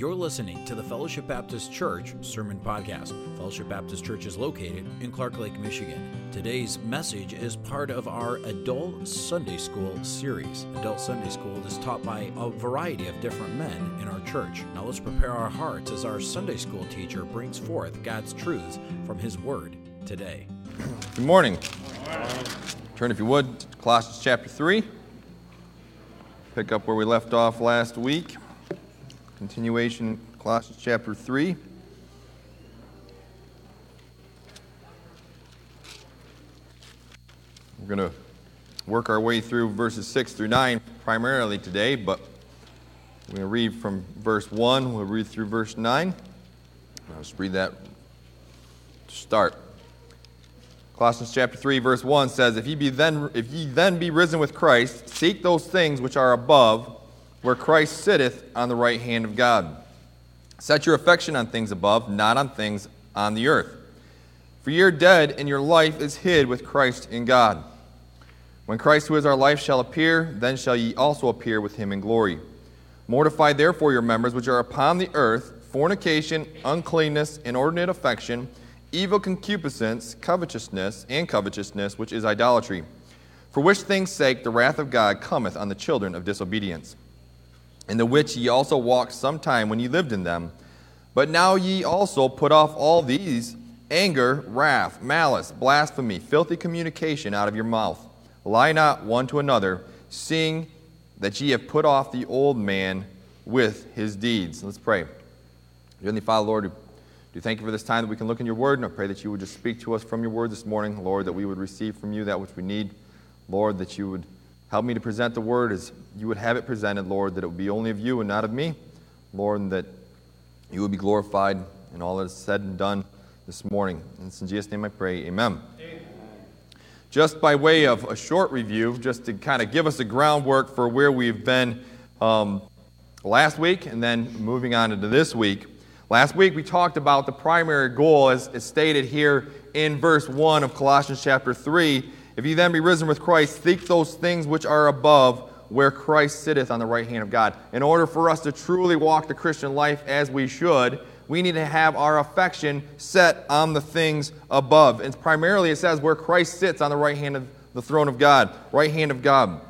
You're listening to the Fellowship Baptist Church Sermon Podcast. Fellowship Baptist Church is located in Clark Lake, Michigan. Today's message is part of our Adult Sunday School series. Adult Sunday School is taught by a variety of different men in our church. Now let's prepare our hearts as our Sunday School teacher brings forth God's truths from His Word today. Good morning. Turn, if you would, to Colossians chapter 3. Pick up where we left off last week. Continuation, Colossians chapter 3. We're going to work our way through verses 6 through 9 primarily today, but we're going to read from verse 1. We'll read through verse 9. I'll just read that to start. Colossians chapter 3, verse 1 says, if ye, be then, if ye then be risen with Christ, seek those things which are above where Christ sitteth on the right hand of God. Set your affection on things above, not on things on the earth. For ye are dead, and your life is hid with Christ in God. When Christ, who is our life, shall appear, then shall ye also appear with him in glory. Mortify therefore your members which are upon the earth fornication, uncleanness, inordinate affection, evil concupiscence, covetousness, and covetousness, which is idolatry. For which things' sake the wrath of God cometh on the children of disobedience in the which ye also walked sometime when ye lived in them. But now ye also put off all these anger, wrath, malice, blasphemy, filthy communication out of your mouth. Lie not one to another, seeing that ye have put off the old man with his deeds. Let's pray. Heavenly Father, Lord, do thank you for this time that we can look in your word, and I pray that you would just speak to us from your word this morning, Lord, that we would receive from you that which we need. Lord, that you would Help me to present the word as you would have it presented, Lord, that it would be only of you and not of me, Lord, and that you would be glorified in all that is said and done this morning. And in Jesus' name I pray, amen. amen. Just by way of a short review, just to kind of give us a groundwork for where we've been um, last week and then moving on into this week. Last week we talked about the primary goal as, as stated here in verse 1 of Colossians chapter 3 if ye then be risen with Christ, seek those things which are above, where Christ sitteth on the right hand of God. In order for us to truly walk the Christian life as we should, we need to have our affection set on the things above. And primarily it says where Christ sits on the right hand of the throne of God, right hand of God.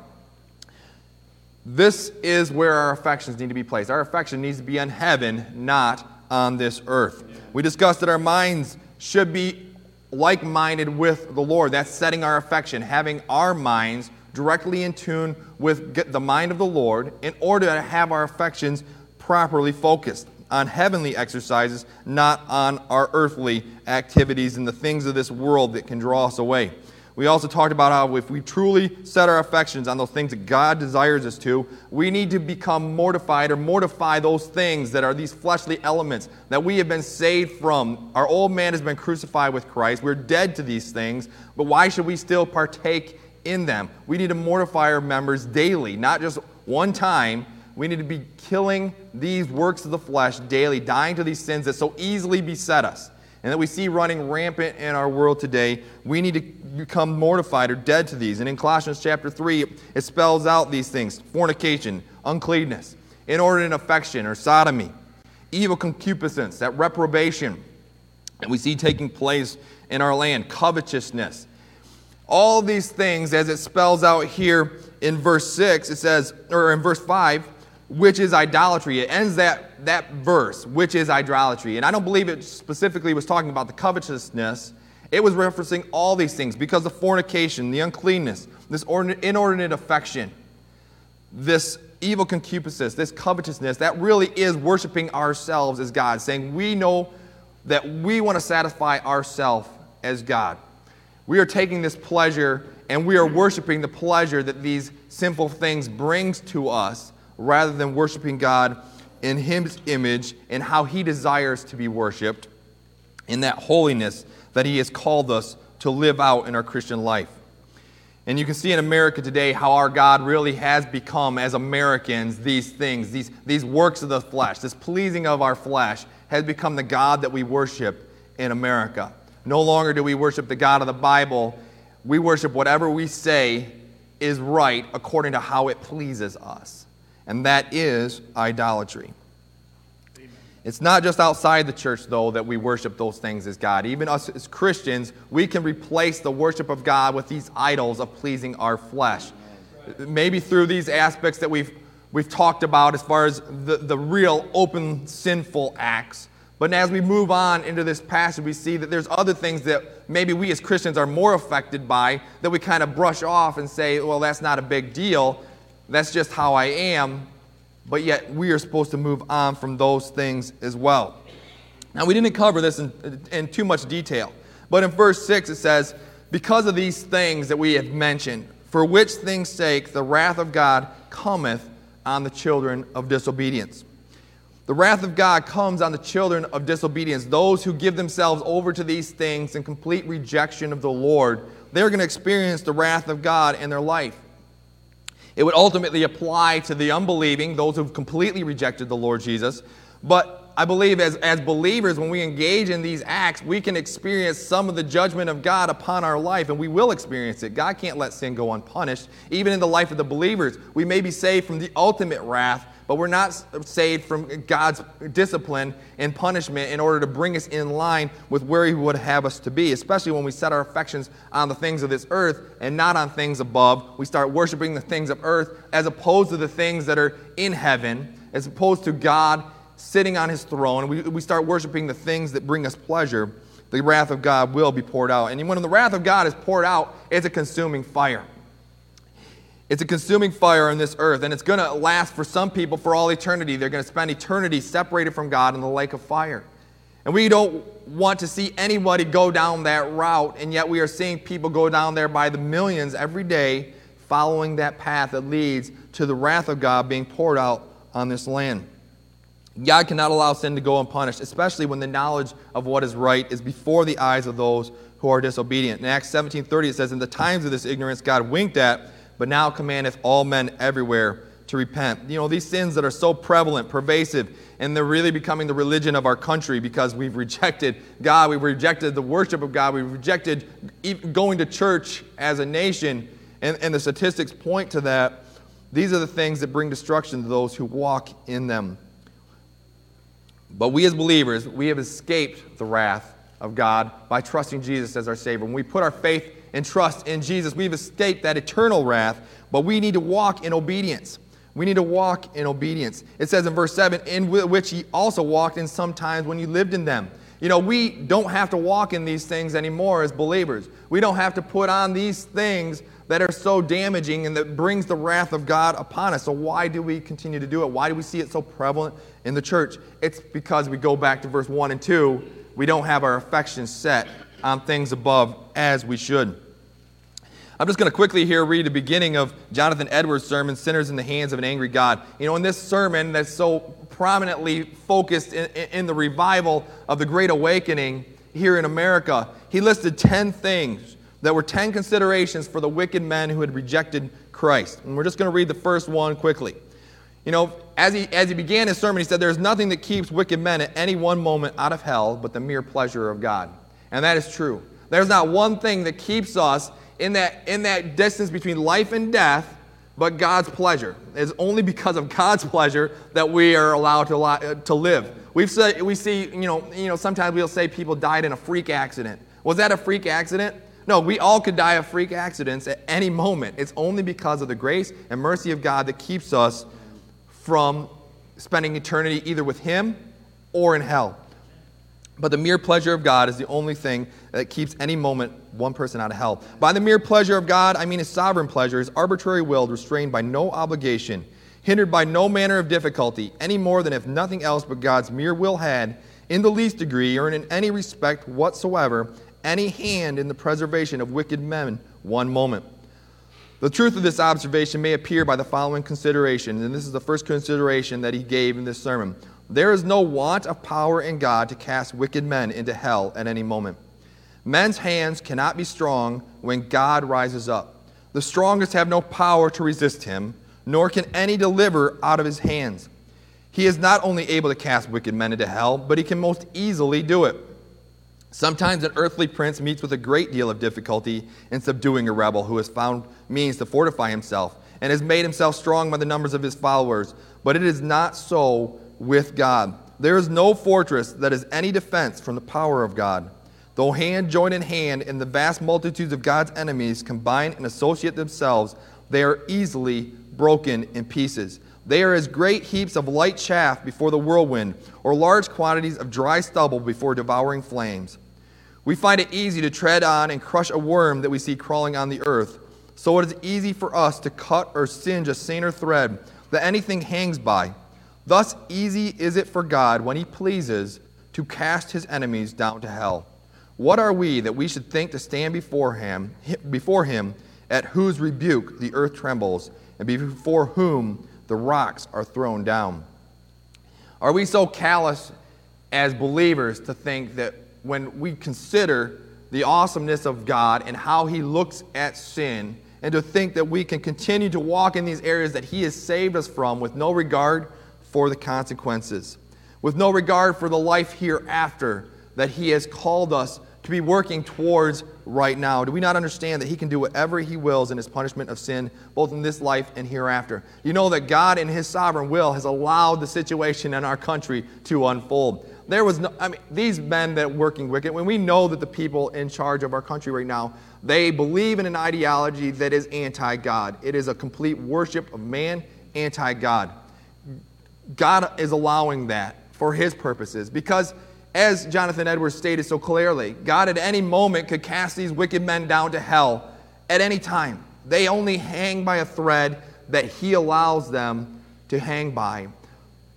This is where our affections need to be placed. Our affection needs to be on heaven, not on this earth. We discussed that our minds should be like minded with the Lord. That's setting our affection, having our minds directly in tune with the mind of the Lord in order to have our affections properly focused on heavenly exercises, not on our earthly activities and the things of this world that can draw us away. We also talked about how if we truly set our affections on those things that God desires us to, we need to become mortified or mortify those things that are these fleshly elements that we have been saved from. Our old man has been crucified with Christ. We're dead to these things, but why should we still partake in them? We need to mortify our members daily, not just one time. We need to be killing these works of the flesh daily, dying to these sins that so easily beset us and that we see running rampant in our world today, we need to become mortified or dead to these. And in Colossians chapter 3, it spells out these things fornication, uncleanness, inordinate affection or sodomy, evil concupiscence, that reprobation that we see taking place in our land, covetousness. All these things, as it spells out here in verse 6, it says, or in verse 5, which is idolatry. It ends that, that verse, which is idolatry. And I don't believe it specifically was talking about the covetousness. It was referencing all these things because the fornication, the uncleanness, this inordinate affection, this evil concupiscence, this covetousness, that really is worshiping ourselves as God, saying we know that we want to satisfy ourselves as God. We are taking this pleasure and we are worshiping the pleasure that these sinful things brings to us rather than worshiping God in His image and how He desires to be worshiped in that holiness that He has called us to live out in our Christian life. And you can see in America today how our God really has become, as Americans, these things, these, these works of the flesh, this pleasing of our flesh, has become the God that we worship in America. No longer do we worship the God of the Bible. We worship whatever we say is right according to how it pleases us and that is idolatry. Amen. It's not just outside the church, though, that we worship those things as God. Even us as Christians, we can replace the worship of God with these idols of pleasing our flesh. Maybe through these aspects that we've, we've talked about as far as the, the real open sinful acts. But as we move on into this passage, we see that there's other things that maybe we as Christians are more affected by that we kind of brush off and say, well, that's not a big deal. That's just how I am but yet we are supposed to move on from those things as well. Now, we didn't cover this in, in too much detail, but in verse 6 it says, Because of these things that we have mentioned, for which things' sake the wrath of God cometh on the children of disobedience. The wrath of God comes on the children of disobedience, those who give themselves over to these things in complete rejection of the Lord. They're going to experience the wrath of God in their life. It would ultimately apply to the unbelieving, those who've completely rejected the Lord Jesus. But I believe as, as believers, when we engage in these acts, we can experience some of the judgment of God upon our life, and we will experience it. God can't let sin go unpunished. Even in the life of the believers, we may be saved from the ultimate wrath, but we're not saved from God's discipline and punishment in order to bring us in line with where He would have us to be, especially when we set our affections on the things of this earth and not on things above. We start worshiping the things of earth as opposed to the things that are in heaven, as opposed to God sitting on His throne. We, we start worshiping the things that bring us pleasure. The wrath of God will be poured out. And when the wrath of God is poured out, it's a consuming fire. It's a consuming fire on this earth, and it's going to last for some people for all eternity. They're going to spend eternity separated from God in the lake of fire. And we don't want to see anybody go down that route, and yet we are seeing people go down there by the millions every day, following that path that leads to the wrath of God being poured out on this land. God cannot allow sin to go unpunished, especially when the knowledge of what is right is before the eyes of those who are disobedient. In Acts 17:30 it says, "In the times of this ignorance God winked at but now commandeth all men everywhere to repent. You know, these sins that are so prevalent, pervasive, and they're really becoming the religion of our country because we've rejected God, we've rejected the worship of God, we've rejected going to church as a nation, and, and the statistics point to that. These are the things that bring destruction to those who walk in them. But we as believers, we have escaped the wrath of God by trusting Jesus as our Savior. When we put our faith and trust in Jesus, we've escaped that eternal wrath, but we need to walk in obedience. We need to walk in obedience. It says in verse 7, in which he also walked in some times when you lived in them. You know, we don't have to walk in these things anymore as believers. We don't have to put on these things that are so damaging and that brings the wrath of God upon us. So why do we continue to do it? Why do we see it so prevalent in the church? It's because we go back to verse 1 and 2. We don't have our affections set on things above as we should. I'm just going to quickly here read the beginning of Jonathan Edwards' sermon, Sinners in the Hands of an Angry God. You know, in this sermon that's so prominently focused in, in the revival of the Great Awakening here in America, he listed 10 things that were 10 considerations for the wicked men who had rejected Christ. And we're just going to read the first one quickly. You know, as he, as he began his sermon, he said, There's nothing that keeps wicked men at any one moment out of hell but the mere pleasure of God. And that is true. There's not one thing that keeps us in that, in that distance between life and death, but God's pleasure. It's only because of God's pleasure that we are allowed to, uh, to live. We've said, we see, you know, you know, sometimes we'll say people died in a freak accident. Was that a freak accident? No, we all could die of freak accidents at any moment. It's only because of the grace and mercy of God that keeps us from spending eternity either with Him or in hell. But the mere pleasure of God is the only thing that keeps any moment one person out of hell. By the mere pleasure of God, I mean his sovereign pleasure, his arbitrary will, restrained by no obligation, hindered by no manner of difficulty, any more than if nothing else but God's mere will had, in the least degree or in any respect whatsoever, any hand in the preservation of wicked men one moment. The truth of this observation may appear by the following consideration, and this is the first consideration that he gave in this sermon. There is no want of power in God to cast wicked men into hell at any moment. Men's hands cannot be strong when God rises up. The strongest have no power to resist him, nor can any deliver out of his hands. He is not only able to cast wicked men into hell, but he can most easily do it. Sometimes an earthly prince meets with a great deal of difficulty in subduing a rebel who has found means to fortify himself and has made himself strong by the numbers of his followers. But it is not so with God. there is no fortress that is any defense from the power of God. Though hand join in hand and the vast multitudes of God's enemies combine and associate themselves, they are easily broken in pieces. They are as great heaps of light chaff before the whirlwind, or large quantities of dry stubble before devouring flames. We find it easy to tread on and crush a worm that we see crawling on the earth. So it is easy for us to cut or singe a saner thread that anything hangs by. Thus easy is it for God, when He pleases, to cast His enemies down to hell. What are we that we should think to stand before Him, before Him, at whose rebuke the earth trembles, and before whom the rocks are thrown down? Are we so callous as believers to think that when we consider the awesomeness of God and how He looks at sin, and to think that we can continue to walk in these areas that He has saved us from with no regard for the consequences, with no regard for the life hereafter that He has called us to be working towards right now? Do we not understand that He can do whatever He wills in His punishment of sin, both in this life and hereafter? You know that God, in His sovereign will, has allowed the situation in our country to unfold. There was no, I mean, these men that working wicked, when we know that the people in charge of our country right now, they believe in an ideology that is anti God. It is a complete worship of man, anti God. God is allowing that for his purposes because, as Jonathan Edwards stated so clearly, God at any moment could cast these wicked men down to hell at any time. They only hang by a thread that he allows them to hang by.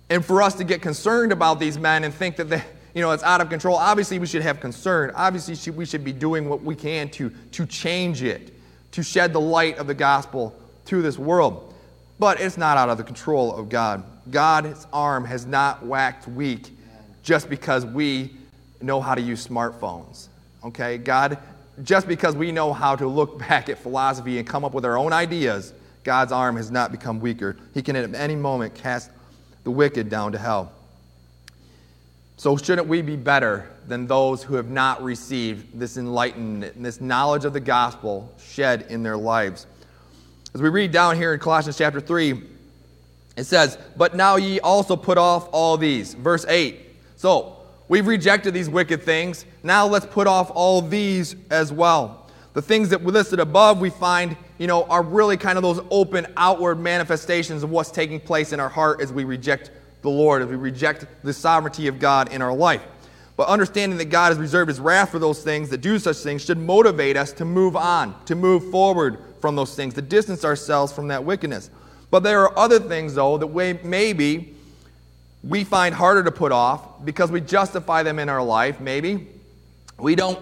And for us to get concerned about these men and think that they, you know, it's out of control, obviously we should have concern. Obviously we should be doing what we can to, to change it, to shed the light of the gospel to this world. But it's not out of the control of God. God's arm has not whacked weak just because we know how to use smartphones. Okay? God, just because we know how to look back at philosophy and come up with our own ideas, God's arm has not become weaker. He can at any moment cast the wicked down to hell. So, shouldn't we be better than those who have not received this enlightenment and this knowledge of the gospel shed in their lives? As we read down here in Colossians chapter 3, it says, But now ye also put off all these. Verse 8. So, we've rejected these wicked things. Now let's put off all these as well. The things that we listed above, we find you know, are really kind of those open outward manifestations of what's taking place in our heart as we reject the Lord, as we reject the sovereignty of God in our life. But understanding that God has reserved his wrath for those things that do such things should motivate us to move on, to move forward from those things, to distance ourselves from that wickedness. But there are other things, though, that we, maybe we find harder to put off because we justify them in our life, maybe. We don't,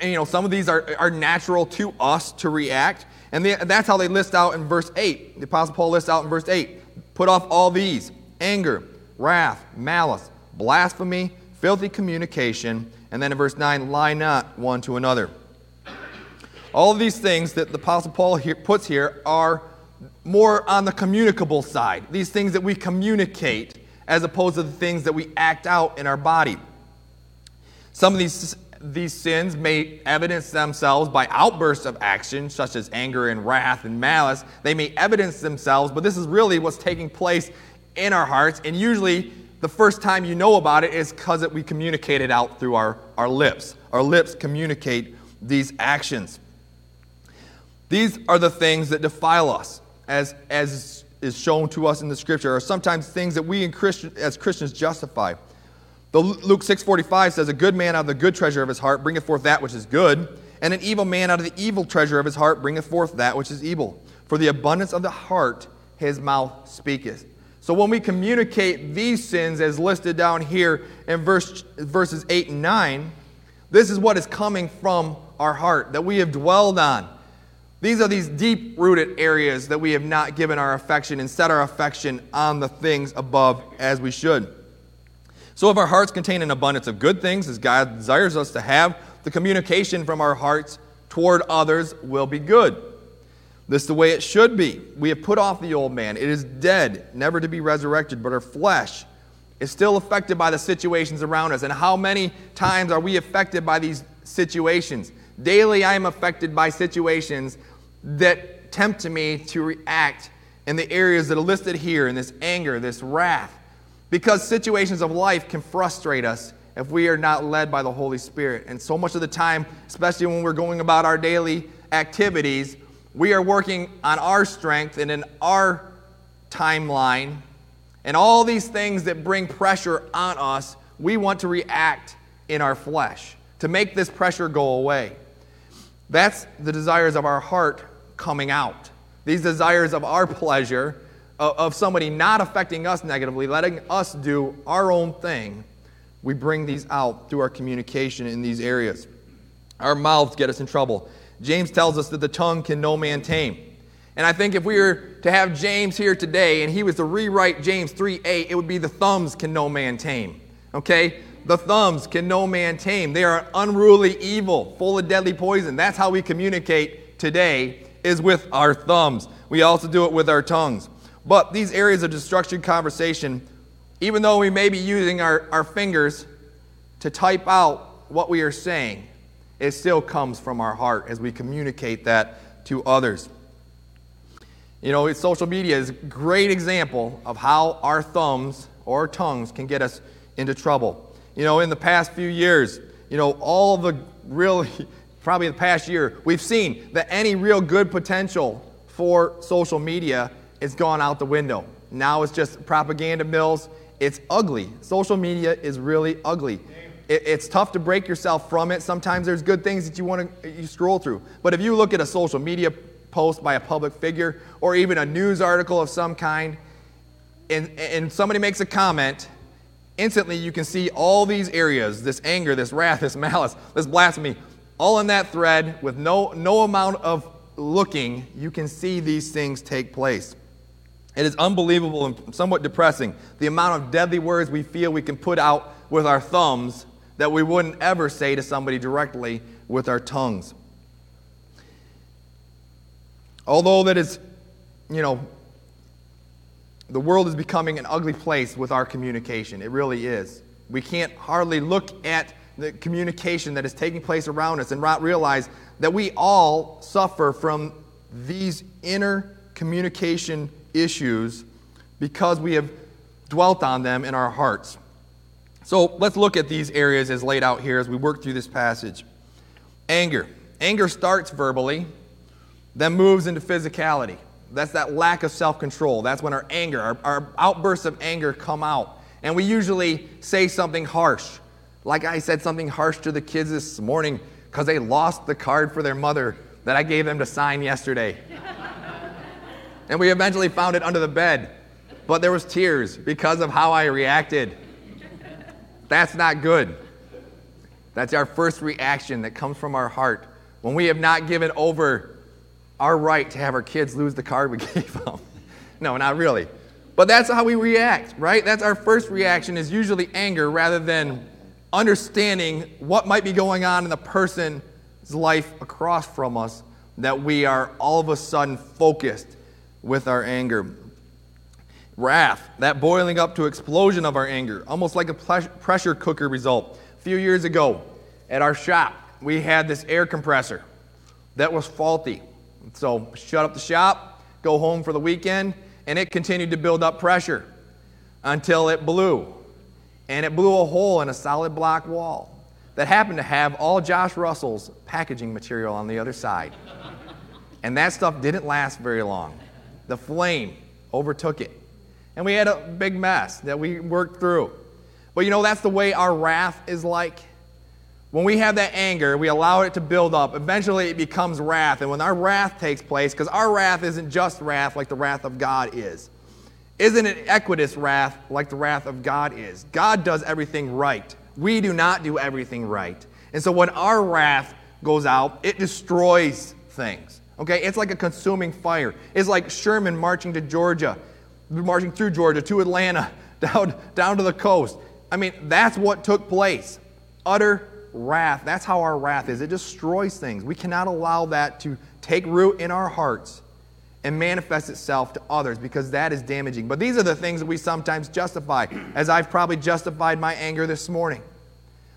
you know, some of these are, are natural to us to react. And they, that's how they list out in verse 8. The Apostle Paul lists out in verse 8 put off all these anger, wrath, malice, blasphemy, filthy communication. And then in verse 9, lie not one to another. All of these things that the Apostle Paul here, puts here are more on the communicable side. These things that we communicate as opposed to the things that we act out in our body. Some of these these sins may evidence themselves by outbursts of action, such as anger and wrath and malice. They may evidence themselves, but this is really what's taking place in our hearts. And usually, the first time you know about it is because we communicate it out through our, our lips. Our lips communicate these actions. These are the things that defile us, as, as is shown to us in the scripture, are sometimes things that we Christian, as Christians justify. The Luke 6:45 says, "A good man out of the good treasure of his heart bringeth forth that which is good, and an evil man out of the evil treasure of his heart bringeth forth that which is evil. For the abundance of the heart his mouth speaketh." So when we communicate these sins as listed down here in verse, verses 8 and 9, this is what is coming from our heart that we have dwelled on. These are these deep rooted areas that we have not given our affection and set our affection on the things above as we should. So, if our hearts contain an abundance of good things, as God desires us to have, the communication from our hearts toward others will be good. This is the way it should be. We have put off the old man. It is dead, never to be resurrected, but our flesh is still affected by the situations around us. And how many times are we affected by these situations? Daily, I am affected by situations that tempt me to react in the areas that are listed here in this anger, this wrath, because situations of life can frustrate us if we are not led by the Holy Spirit. And so much of the time, especially when we're going about our daily activities, we are working on our strength and in our timeline. And all these things that bring pressure on us, we want to react in our flesh to make this pressure go away. That's the desires of our heart coming out. These desires of our pleasure, of somebody not affecting us negatively, letting us do our own thing, we bring these out through our communication in these areas. Our mouths get us in trouble. James tells us that the tongue can no man tame. And I think if we were to have James here today and he was to rewrite James 3 8, it would be the thumbs can no man tame. Okay? The thumbs can no man tame. They are unruly evil, full of deadly poison. That's how we communicate today, is with our thumbs. We also do it with our tongues. But these areas of destructive conversation, even though we may be using our, our fingers to type out what we are saying, it still comes from our heart as we communicate that to others. You know, social media is a great example of how our thumbs or tongues can get us into trouble. You know, in the past few years, you know, all the really, probably the past year, we've seen that any real good potential for social media is gone out the window. Now it's just propaganda mills. It's ugly. Social media is really ugly it, it's tough to break yourself from it. Sometimes there's good things that you want to you scroll through. But if you look at a social media post by a public figure or even a news article of some kind, and, and somebody makes a comment, instantly you can see all these areas this anger, this wrath, this malice, this blasphemy, all in that thread with no, no amount of looking, you can see these things take place. It is unbelievable and somewhat depressing the amount of deadly words we feel we can put out with our thumbs that we wouldn't ever say to somebody directly with our tongues. Although that is, you know, the world is becoming an ugly place with our communication. It really is. We can't hardly look at the communication that is taking place around us and not realize that we all suffer from these inner communication issues because we have dwelt on them in our hearts. So let's look at these areas as laid out here as we work through this passage. Anger. Anger starts verbally, then moves into physicality. That's that lack of self control. That's when our anger, our, our, outbursts of anger come out. And we usually say something harsh. Like I said something harsh to the kids this morning because they lost the card for their mother that I gave them to sign yesterday. and we eventually found it under the bed. But there was tears because of how I reacted. That's not good. That's our first reaction that comes from our heart when we have not given over our right to have our kids lose the card we gave them. no, not really. But that's how we react, right? That's our first reaction is usually anger rather than understanding what might be going on in the person's life across from us that we are all of a sudden focused with our anger wrath, that boiling up to explosion of our anger, almost like a pressure cooker result. A few years ago at our shop, we had this air compressor that was faulty. So, shut up the shop, go home for the weekend, and it continued to build up pressure until it blew. And it blew a hole in a solid block wall that happened to have all Josh Russell's packaging material on the other side. and that stuff didn't last very long. The flame overtook it. And we had a big mess that we worked through. But you know, that's the way our wrath is like. When we have that anger, we allow it to build up. Eventually, it becomes wrath. And when our wrath takes place, because our wrath isn't just wrath like the wrath of God is, isn't it equitous wrath like the wrath of God is? God does everything right. We do not do everything right. And so when our wrath goes out, it destroys things. Okay? It's like a consuming fire. It's like Sherman marching to Georgia marching through Georgia to Atlanta, down, down to the coast. I mean, that's what took place. Utter wrath. That's how our wrath is. It destroys things. We cannot allow that to take root in our hearts and manifest itself to others because that is damaging. But these are the things that we sometimes justify, as I've probably justified my anger this morning.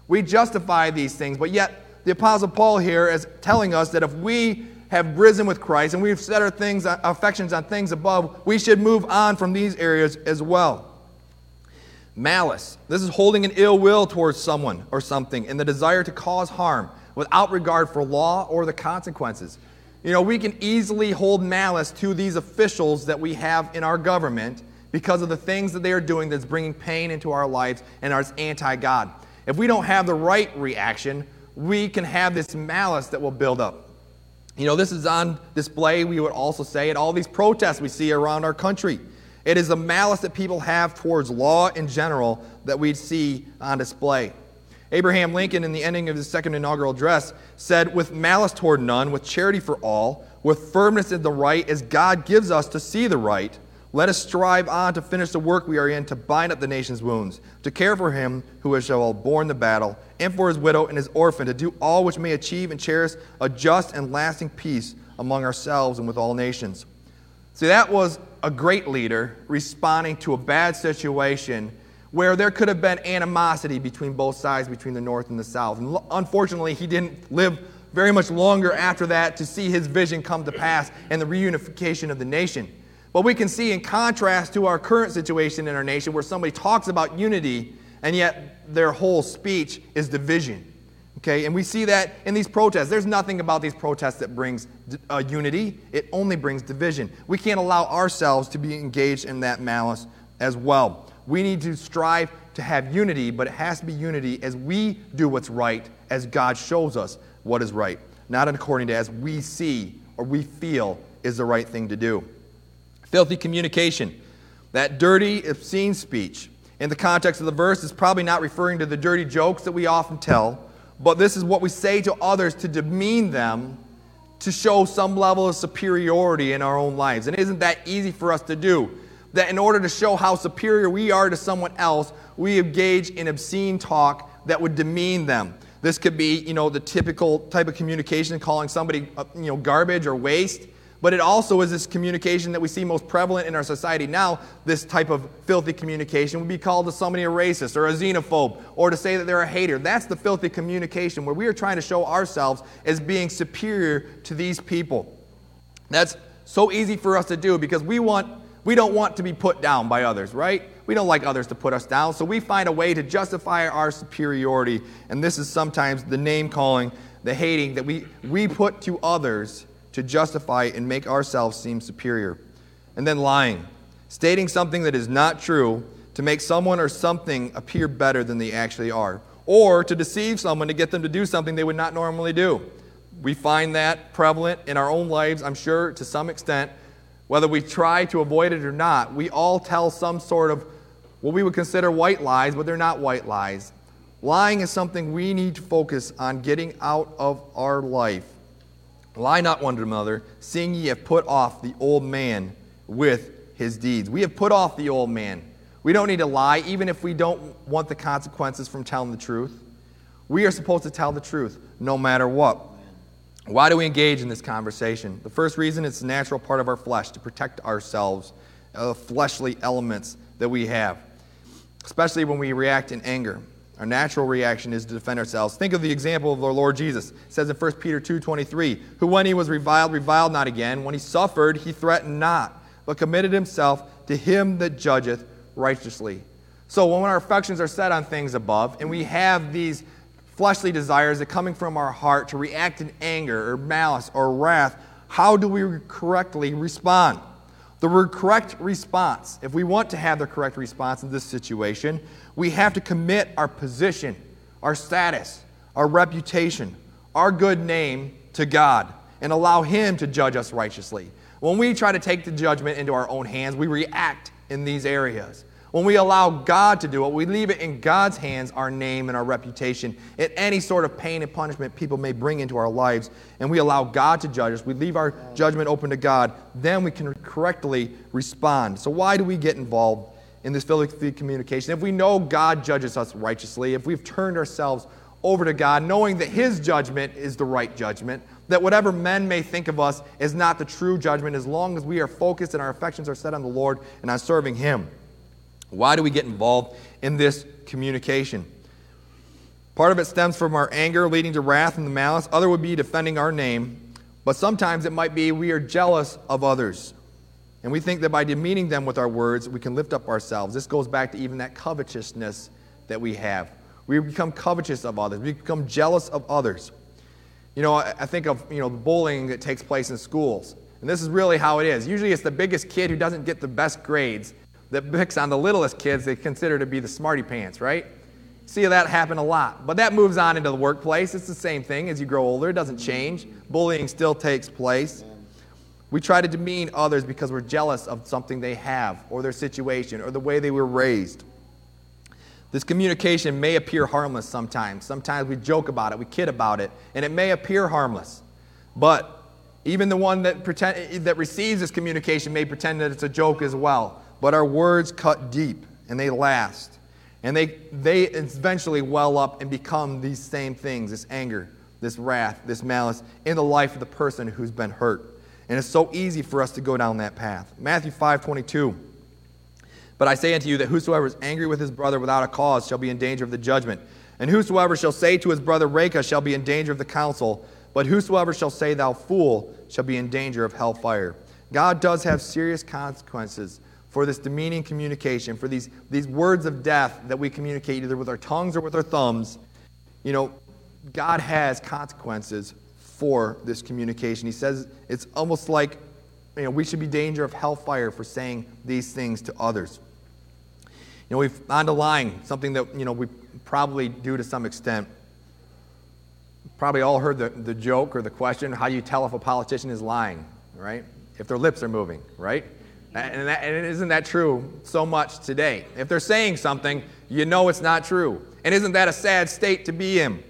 We justify these things, but yet the Apostle Paul here is telling us that if we have risen with Christ and we've set our things, affections on things above, we should move on from these areas as well. Malice. This is holding an ill will towards someone or something and the desire to cause harm without regard for law or the consequences. You know, we can easily hold malice to these officials that we have in our government because of the things that they are doing that's bringing pain into our lives and are anti God. If we don't have the right reaction, we can have this malice that will build up. You know, this is on display, we would also say, at all these protests we see around our country. It is the malice that people have towards law in general that we see on display. Abraham Lincoln, in the ending of his second inaugural address, said, With malice toward none, with charity for all, with firmness in the right, as God gives us to see the right, let us strive on to finish the work we are in, to bind up the nation's wounds, to care for him who has shall borne the battle, and for his widow and his orphan, to do all which may achieve and cherish a just and lasting peace among ourselves and with all nations. See, that was a great leader responding to a bad situation where there could have been animosity between both sides, between the North and the South. And unfortunately, he didn't live very much longer after that to see his vision come to pass and the reunification of the nation. But we can see, in contrast to our current situation in our nation, where somebody talks about unity and yet their whole speech is division. Okay, and we see that in these protests. There's nothing about these protests that brings uh, unity, it only brings division. We can't allow ourselves to be engaged in that malice as well. We need to strive to have unity, but it has to be unity as we do what's right, as God shows us what is right, not according to as we see or we feel is the right thing to do. Filthy communication, that dirty, obscene speech. In the context of the verse, is probably not referring to the dirty jokes that we often tell, but this is what we say to others to demean them, to show some level of superiority in our own lives. And isn't that easy for us to do? That in order to show how superior we are to someone else, we engage in obscene talk that would demean them. This could be, you know, the typical type of communication, calling somebody, uh, you know, garbage or waste. But it also is this communication that we see most prevalent in our society now. This type of filthy communication would be called to somebody a racist or a xenophobe or to say that they're a hater. That's the filthy communication where we are trying to show ourselves as being superior to these people. That's so easy for us to do because we want we don't want to be put down by others, right? We don't like others to put us down, so we find a way to justify our superiority. And this is sometimes the name calling, the hating that we, we put to others to justify and make ourselves seem superior. And then lying, stating something that is not true to make someone or something appear better than they actually are, or to deceive someone to get them to do something they would not normally do. We find that prevalent in our own lives, I'm sure, to some extent. Whether we try to avoid it or not, we all tell some sort of what we would consider white lies, but they're not white lies. Lying is something we need to focus on getting out of our life Lie not one to another, seeing ye have put off the old man with his deeds. We have put off the old man. We don't need to lie, even if we don't want the consequences from telling the truth. We are supposed to tell the truth no matter what. Why do we engage in this conversation? The first reason it's a natural part of our flesh to protect ourselves, the uh, fleshly elements that we have, especially when we react in anger. Our natural reaction is to defend ourselves. Think of the example of our Lord Jesus. It says in 1 Peter 2:23, "Who when he was reviled, reviled not again; when he suffered, he threatened not, but committed himself to him that judgeth righteously." So when our affections are set on things above, and we have these fleshly desires that coming from our heart to react in anger or malice or wrath, how do we correctly respond? The correct response, if we want to have the correct response in this situation, we have to commit our position, our status, our reputation, our good name to God and allow Him to judge us righteously. When we try to take the judgment into our own hands, we react in these areas. When we allow God to do it, we leave it in God's hands, our name and our reputation, and any sort of pain and punishment people may bring into our lives, and we allow God to judge us, we leave our judgment open to God, then we can correctly respond. So, why do we get involved in this filthy communication. If we know God judges us righteously, if we've turned ourselves over to God, knowing that His judgment is the right judgment, that whatever men may think of us is not the true judgment, as long as we are focused and our affections are set on the Lord and on serving Him. Why do we get involved in this communication? Part of it stems from our anger leading to wrath and the malice. Other would be defending our name. But sometimes it might be we are jealous of others. And we think that by demeaning them with our words, we can lift up ourselves. This goes back to even that covetousness that we have. We become covetous of others. We become jealous of others. You know, I think of, you know, the bullying that takes place in schools. And this is really how it is. Usually it's the biggest kid who doesn't get the best grades that picks on the littlest kids they consider to be the smarty pants, right? See that happen a lot. But that moves on into the workplace. It's the same thing as you grow older, it doesn't change. Bullying still takes place. We try to demean others because we're jealous of something they have, or their situation, or the way they were raised. This communication may appear harmless sometimes. Sometimes we joke about it, we kid about it, and it may appear harmless. But even the one that, pretend, that receives this communication may pretend that it's a joke as well. But our words cut deep, and they last. And they, they eventually well up and become these same things this anger, this wrath, this malice in the life of the person who's been hurt. And it's so easy for us to go down that path. Matthew 5 22. But I say unto you that whosoever is angry with his brother without a cause shall be in danger of the judgment. And whosoever shall say to his brother, Raca, shall be in danger of the council. But whosoever shall say, Thou fool, shall be in danger of hellfire. God does have serious consequences for this demeaning communication, for these, these words of death that we communicate either with our tongues or with our thumbs. You know, God has consequences for this communication. He says it's almost like you know, we should be danger of hellfire for saying these things to others. You know, we've on to lying, something that you know we probably do to some extent. Probably all heard the, the joke or the question, how do you tell if a politician is lying, right? If their lips are moving, right? And, that, and isn't that true so much today? If they're saying something, you know it's not true. And isn't that a sad state to be in?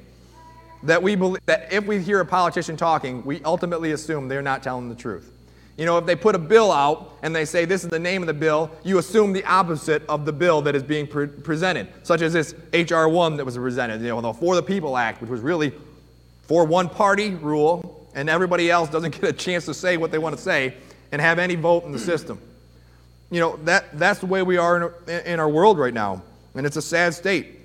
that we believe that if we hear a politician talking, we ultimately assume they're not telling the truth. You know, if they put a bill out and they say this is the name of the bill, you assume the opposite of the bill that is being pre- presented, such as this HR 1 that was presented, you know, the For the People Act, which was really for one party rule, and everybody else doesn't get a chance to say what they want to say and have any vote in the system. You know, that, that's the way we are in, in our world right now, and it's a sad state.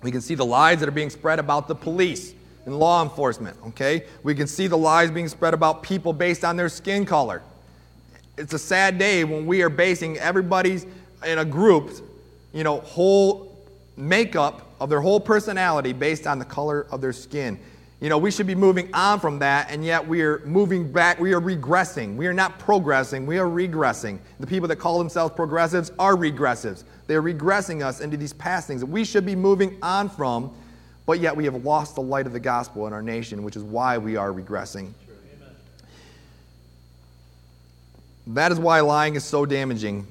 We can see the lies that are being spread about the police and law enforcement, okay? We can see the lies being spread about people based on their skin color. It's a sad day when we are basing everybody's in a group, you know, whole makeup of their whole personality based on the color of their skin. You know, we should be moving on from that, and yet we are moving back. We are regressing. We are not progressing, we are regressing. The people that call themselves progressives are regressives. They're regressing us into these past things that we should be moving on from but yet we have lost the light of the gospel in our nation, which is why we are regressing. That is why lying is so damaging.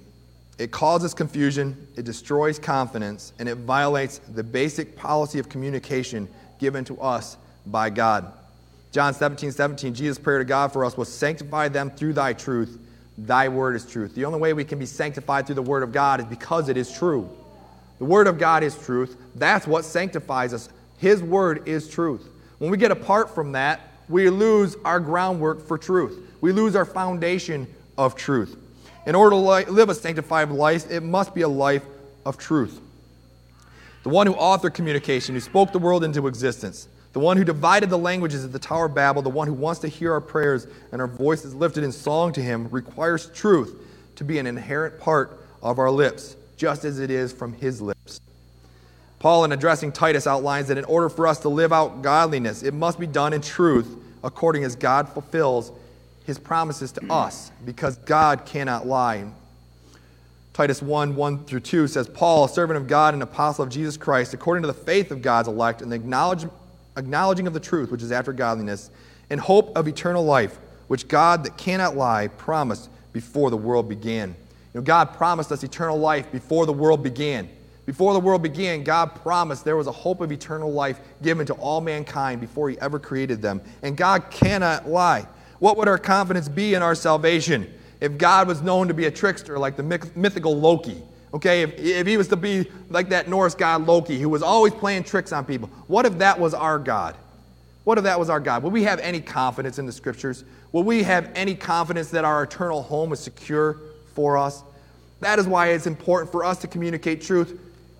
It causes confusion, it destroys confidence, and it violates the basic policy of communication given to us by God. John 17, 17, Jesus' prayer to God for us was sanctify them through thy truth. Thy word is truth. The only way we can be sanctified through the word of God is because it is true. The word of God is truth. That's what sanctifies us. His word is truth. When we get apart from that, we lose our groundwork for truth. We lose our foundation of truth. In order to live a sanctified life, it must be a life of truth. The one who authored communication, who spoke the world into existence, the one who divided the languages at the Tower of Babel, the one who wants to hear our prayers and our voices lifted in song to him, requires truth to be an inherent part of our lips, just as it is from his lips. Paul, in addressing Titus, outlines that in order for us to live out godliness, it must be done in truth, according as God fulfills his promises to us, because God cannot lie. Titus 1 1 through 2 says, Paul, a servant of God and apostle of Jesus Christ, according to the faith of God's elect and the acknowledge, acknowledging of the truth, which is after godliness, and hope of eternal life, which God that cannot lie promised before the world began. You know, God promised us eternal life before the world began. Before the world began, God promised there was a hope of eternal life given to all mankind before He ever created them. And God cannot lie. What would our confidence be in our salvation if God was known to be a trickster like the mythical Loki? Okay, if, if he was to be like that Norse god Loki who was always playing tricks on people, what if that was our God? What if that was our God? Would we have any confidence in the scriptures? Will we have any confidence that our eternal home is secure for us? That is why it's important for us to communicate truth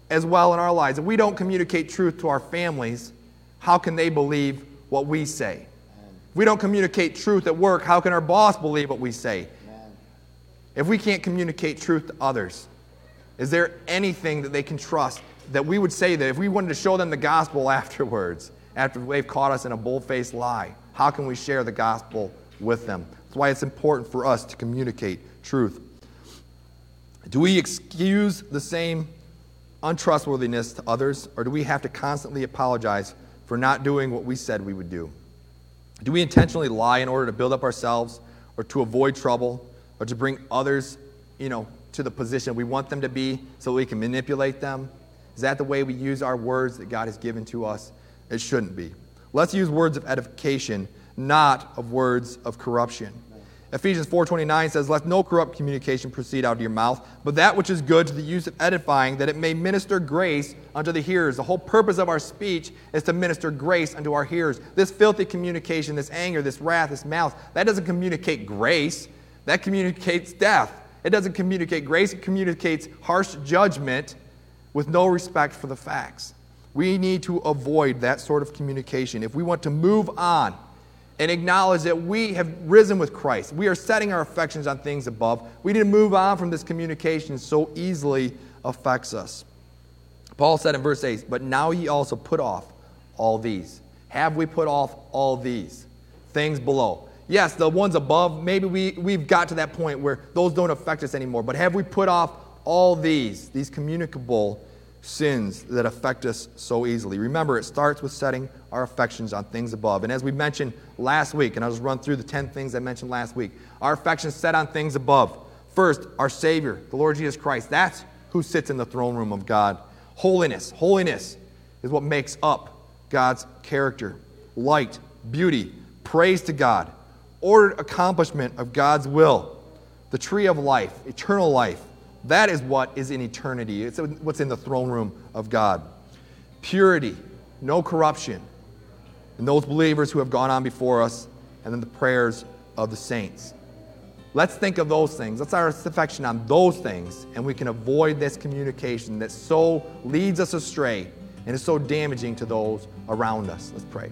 as well in our lives. If we don't communicate truth to our families, how can they believe what we say? If we don't communicate truth at work, how can our boss believe what we say? If we can't communicate truth to others, is there anything that they can trust that we would say that if we wanted to show them the gospel afterwards, after they've caught us in a bull faced lie, how can we share the gospel with them? That's why it's important for us to communicate truth. Do we excuse the same untrustworthiness to others, or do we have to constantly apologize for not doing what we said we would do? Do we intentionally lie in order to build up ourselves, or to avoid trouble, or to bring others, you know, to the position we want them to be so we can manipulate them? Is that the way we use our words that God has given to us? It shouldn't be. Let's use words of edification, not of words of corruption. Ephesians 4:29 says, "Let no corrupt communication proceed out of your mouth, but that which is good to the use of edifying, that it may minister grace unto the hearers." The whole purpose of our speech is to minister grace unto our hearers. This filthy communication, this anger, this wrath, this malice, that doesn't communicate grace. That communicates death. It doesn't communicate grace, it communicates harsh judgment with no respect for the facts. We need to avoid that sort of communication. If we want to move on, and acknowledge that we have risen with Christ. We are setting our affections on things above. We need to move on from this communication so easily affects us. Paul said in verse 8, But now ye also put off all these. Have we put off all these things below? Yes, the ones above, maybe we, we've got to that point where those don't affect us anymore. But have we put off all these, these communicable sins that affect us so easily. Remember, it starts with setting our affections on things above. And as we mentioned last week, and I'll just run through the 10 things I mentioned last week, our affections set on things above. First, our Savior, the Lord Jesus Christ. That's who sits in the throne room of God. Holiness. Holiness is what makes up God's character. Light, beauty, praise to God, ordered accomplishment of God's will, the tree of life, eternal life that is what is in eternity. It's what's in the throne room of God. Purity, no corruption. And those believers who have gone on before us, and then the prayers of the saints. Let's think of those things. Let's our affection on those things, and we can avoid this communication that so leads us astray and is so damaging to those around us. Let's pray.